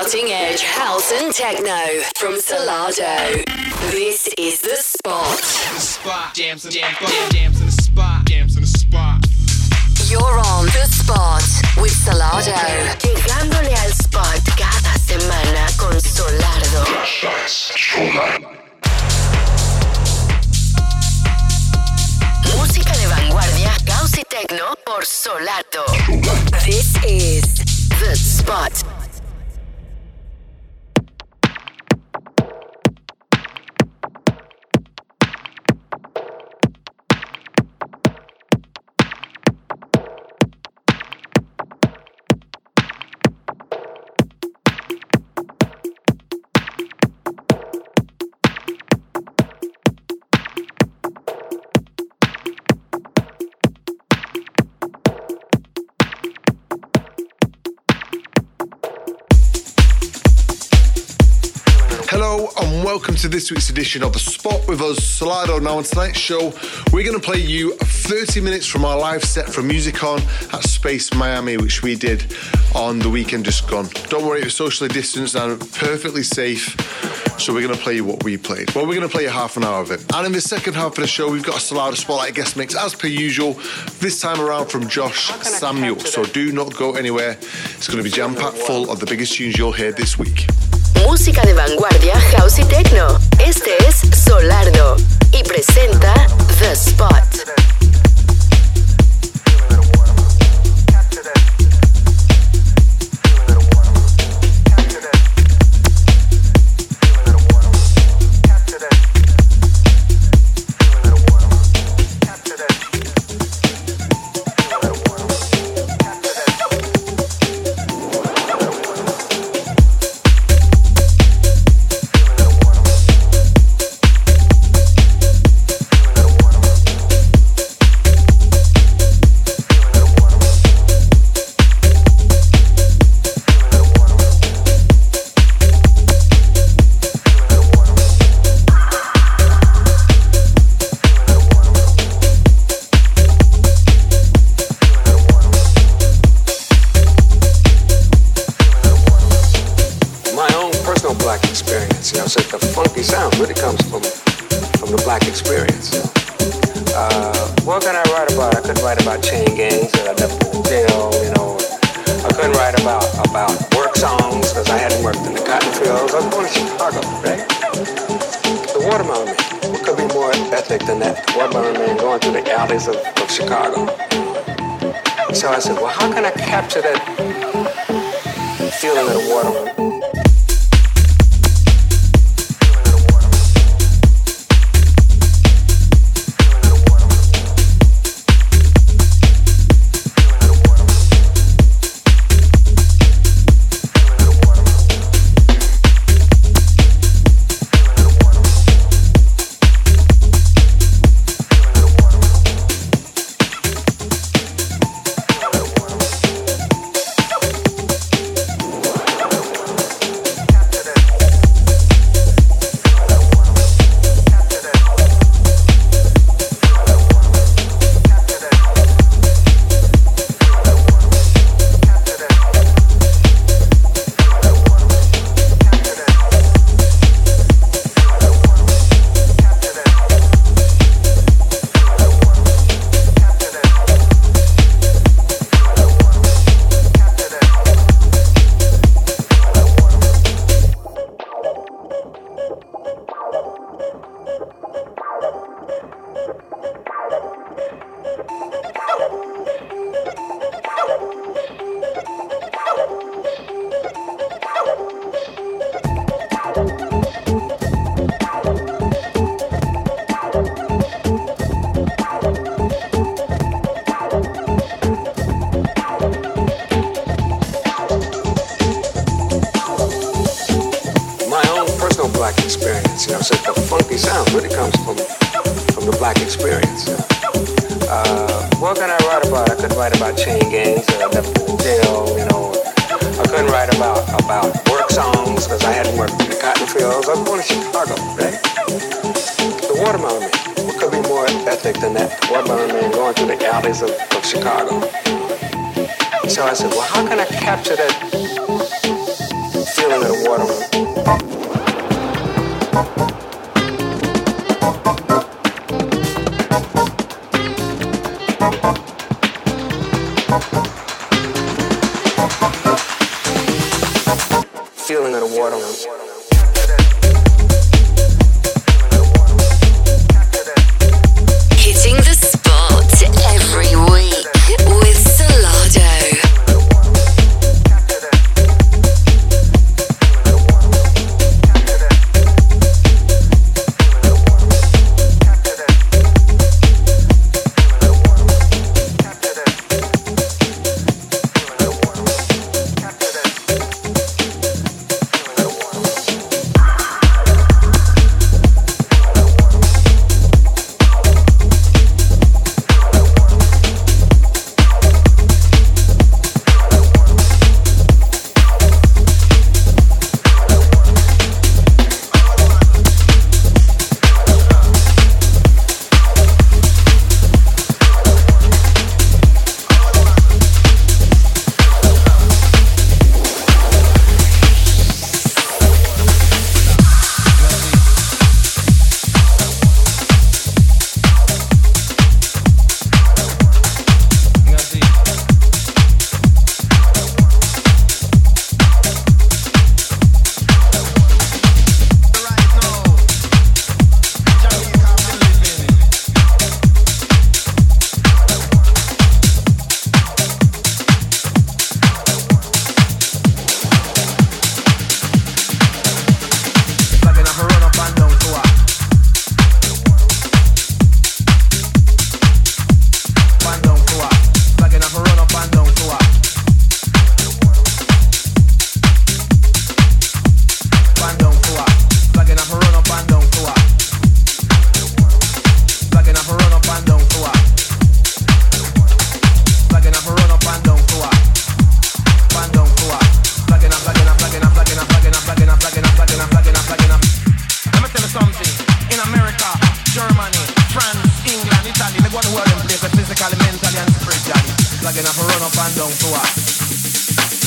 cutting edge house and techno from Solardo. This is the spot. Spot. Jams in jam, jam, jams in the spot. Jams in the spot. You're on the spot with Solardo. Llegándole al spot cada semana con Solardo. Música de vanguardia, house y techno por Solardo. This is the spot. To this week's edition of The Spot with us, Solardo. Now on tonight's show, we're going to play you 30 minutes from our live set from Music On at Space Miami, which we did on the weekend just gone. Don't worry, it was socially distanced and perfectly safe. So we're going to play you what we played. Well, we're going to play you half an hour of it. And in the second half of the show, we've got a Solardo Spotlight guest mix as per usual. This time around from Josh Samuel. So do not go anywhere. It's going to be jam-packed full of the biggest tunes you'll hear this week. Música de vanguardia, house y techno. Este es Solardo y presenta The Spot.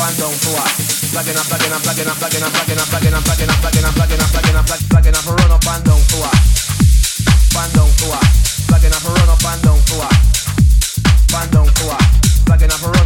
Person come come talk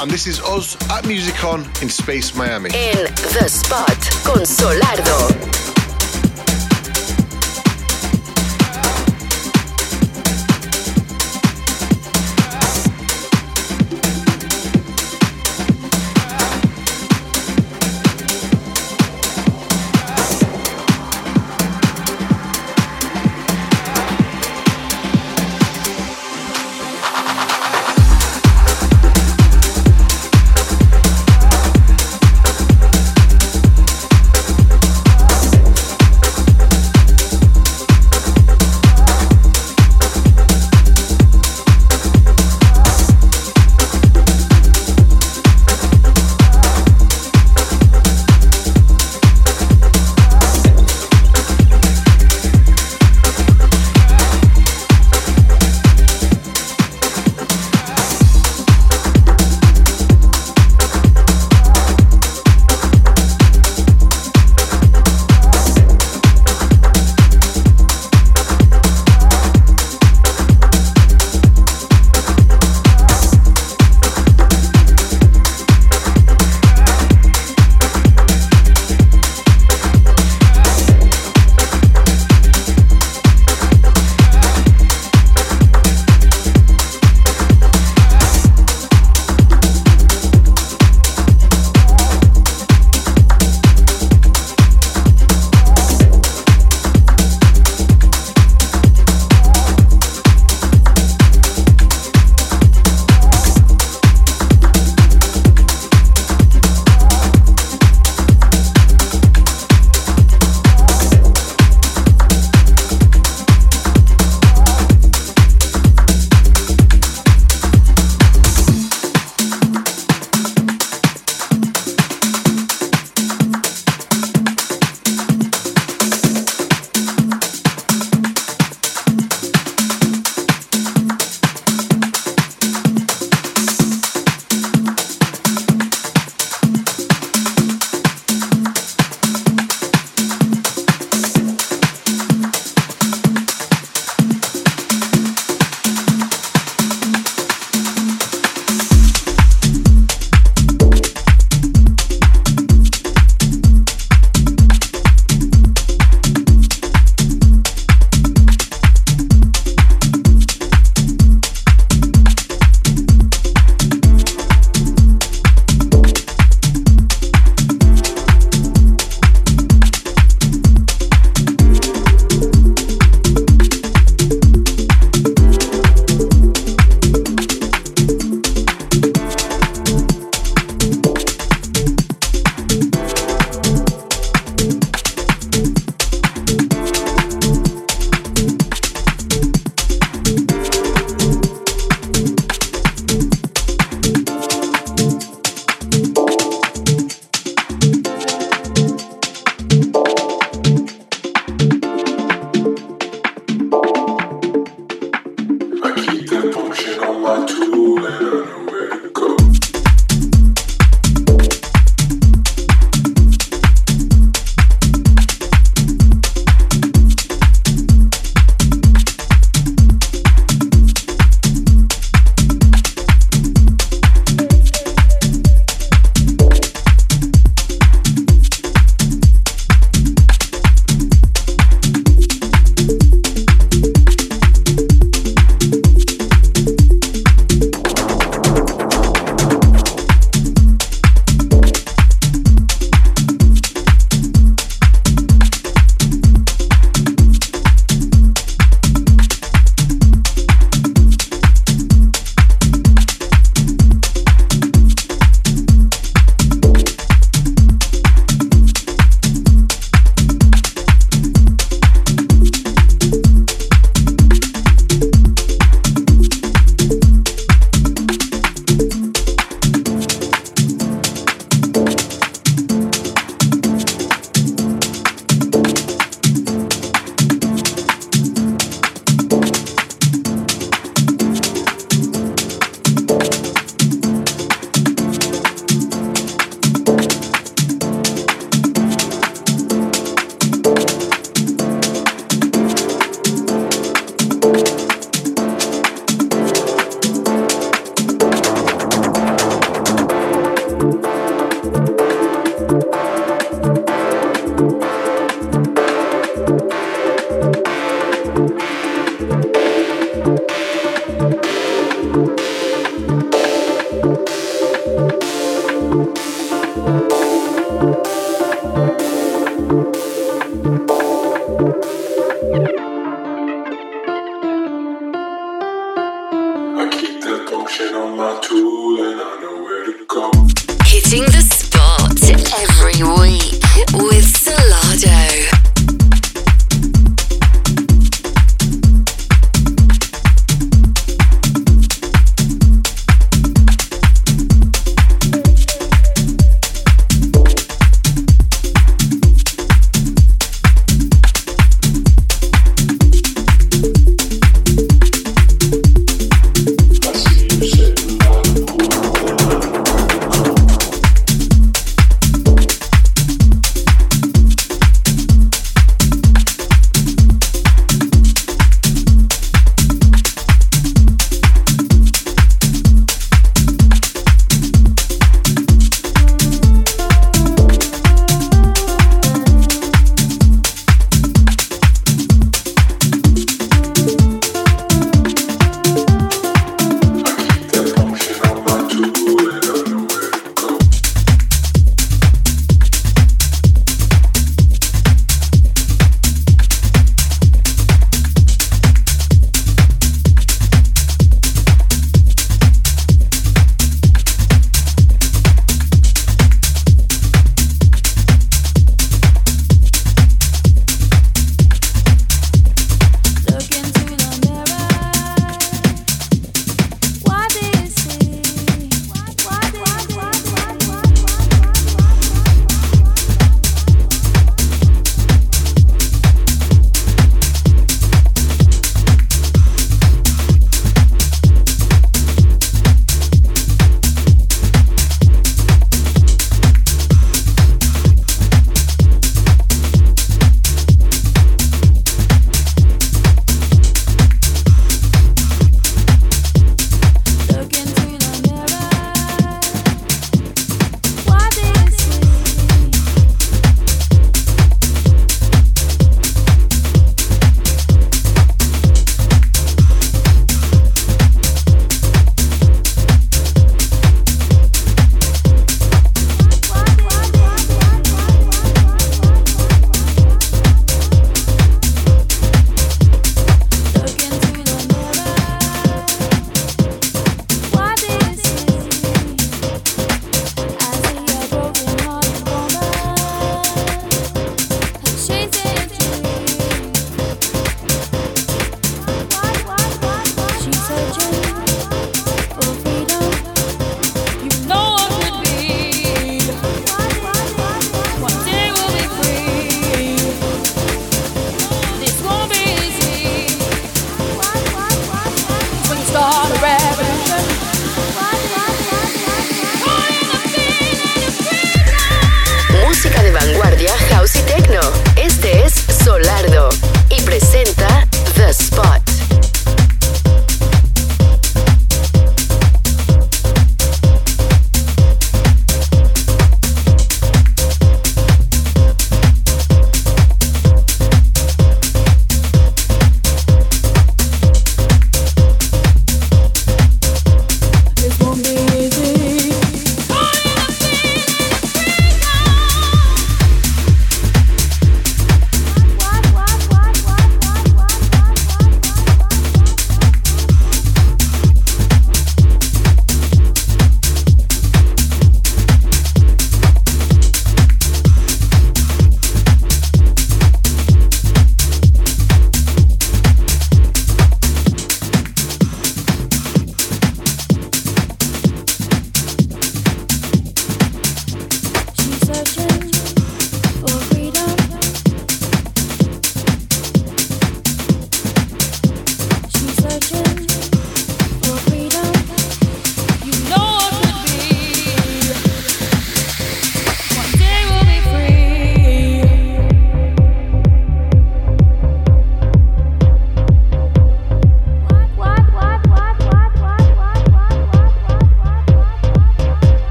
and this is us at Music On in Space Miami. En The Spot con Solardo.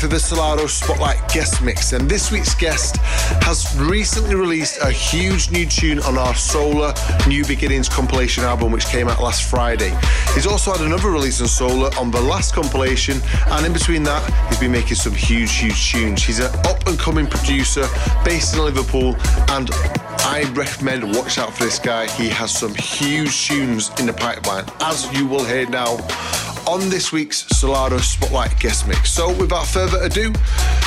For the Solardo Spotlight guest mix. And this week's guest has recently released a huge new tune on our Sola New Beginnings compilation album, which came out last Friday. He's also had another release on Sola on the last compilation. And in between that, he's been making some huge, huge tunes. He's an up and coming producer based in Liverpool. And I recommend watch out for this guy. He has some huge tunes in the pipeline, as you will hear now on this week's Solardo Spotlight guest mix. So, without further ado,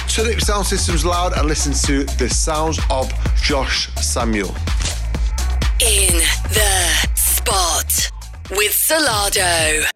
turn up sound systems loud and listen to the sounds of Josh Samuel. In the spot with Solardo.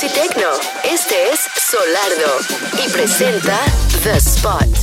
Y. Este es Solardo y presenta The Spot.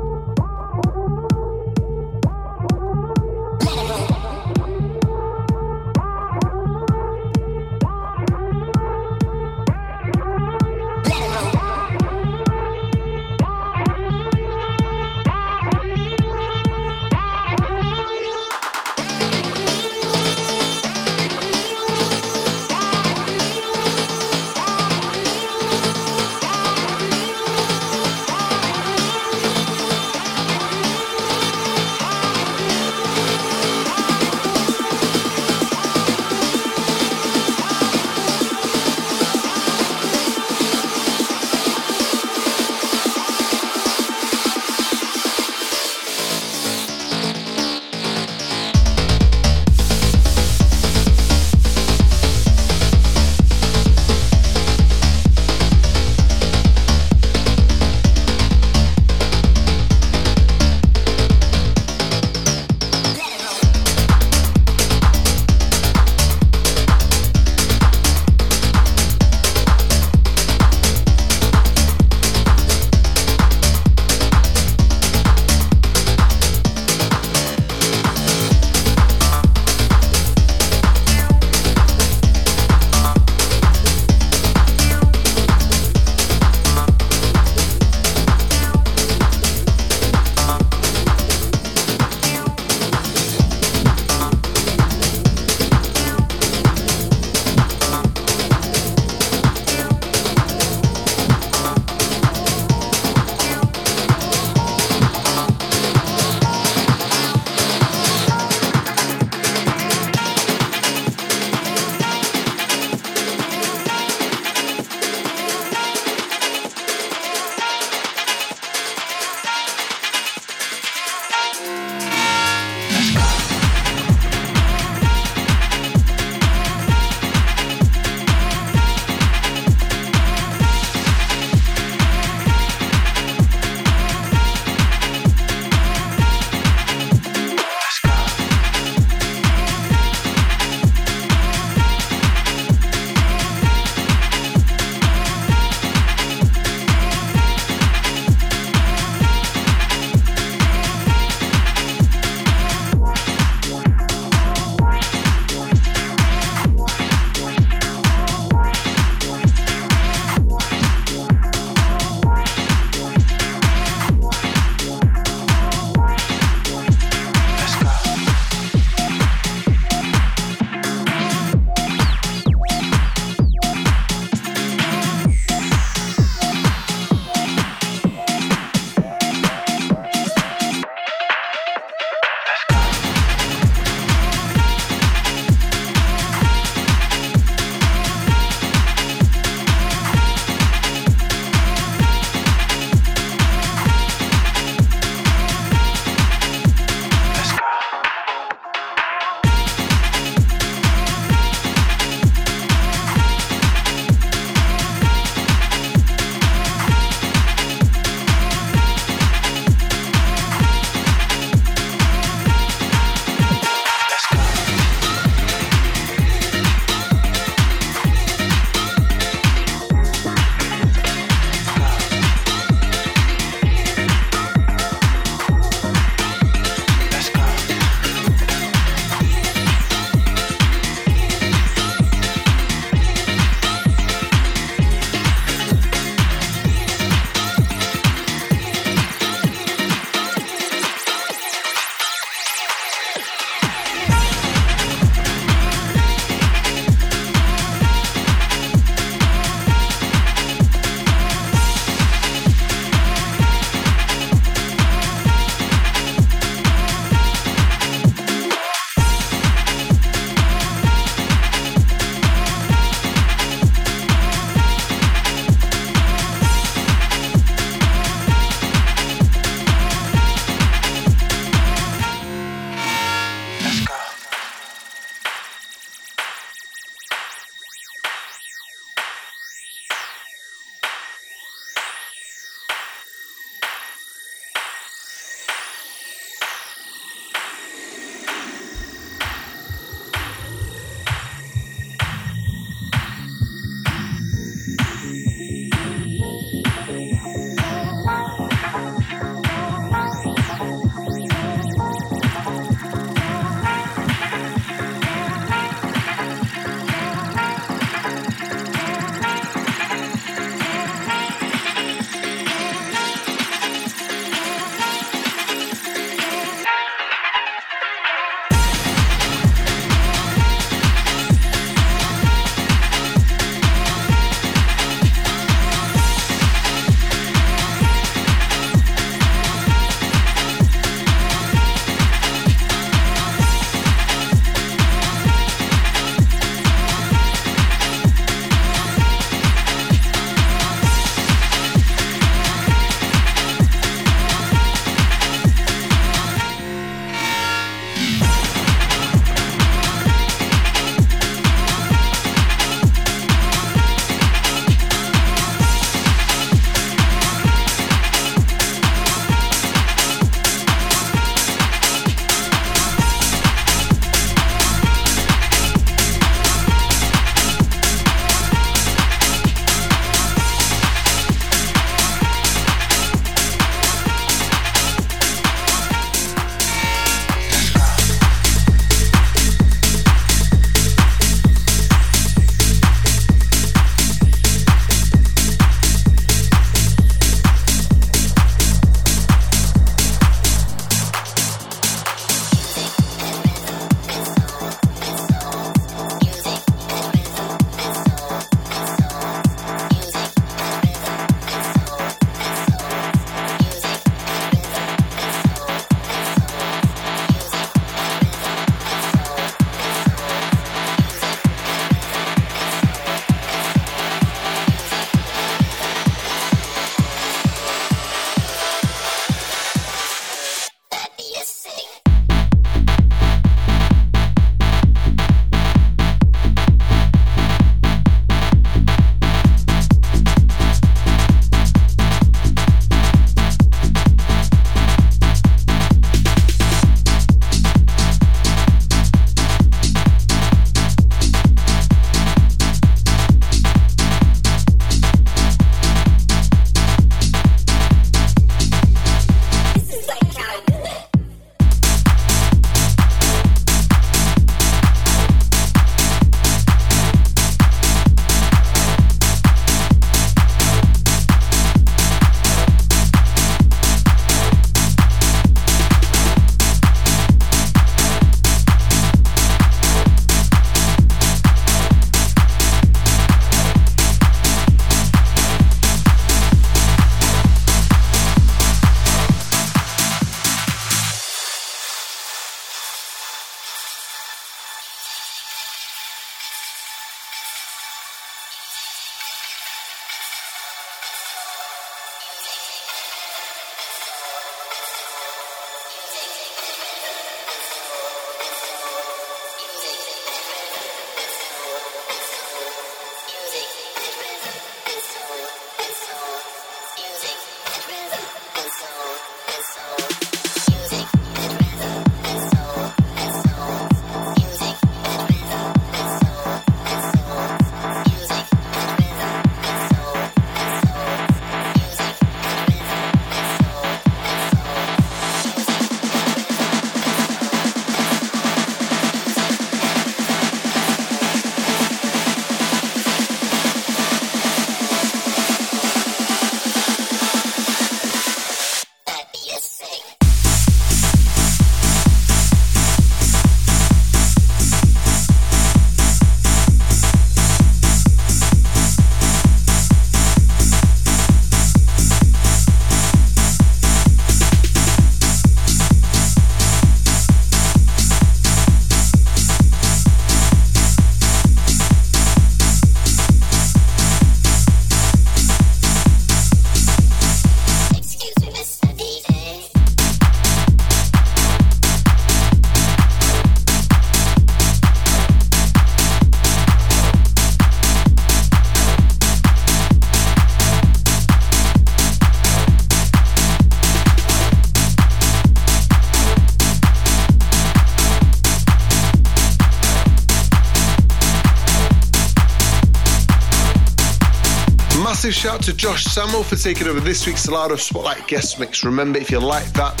Shout to Josh Samo for taking over this week's Solardo Spotlight guest mix. Remember, if you like that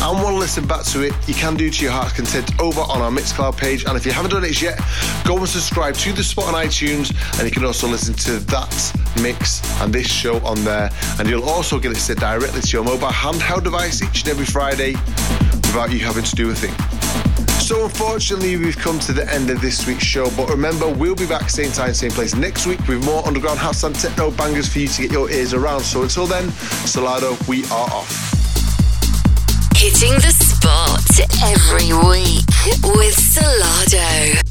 and want to listen back to it, you can do to your heart's content over on our Mixcloud page. And if you haven't done it yet, go and subscribe to the spot on iTunes, and you can also listen to that mix and this show on there. And you'll also get it sent directly to your mobile handheld device each and every Friday without you having to do a thing. So unfortunately, we've come to the end of this week's show. But remember, we'll be back same time, same place next week with more underground house and techno bangers for you to get your ears around. So until then, Solardo, we are off. Hitting the spot every week with Solardo.